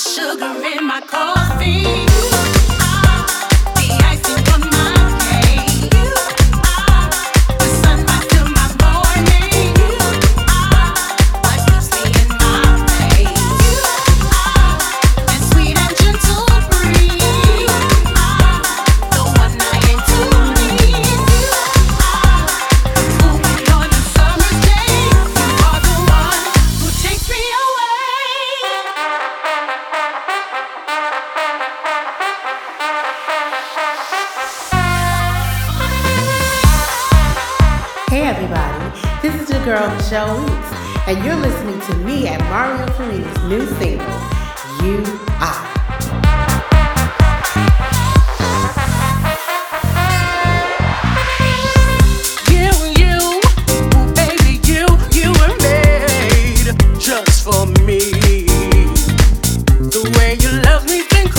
sugar in my car. This is your girl Michelle Weeks, and you're listening to me at Mario Ferrini's new single, You Are. For me, the way you love me, think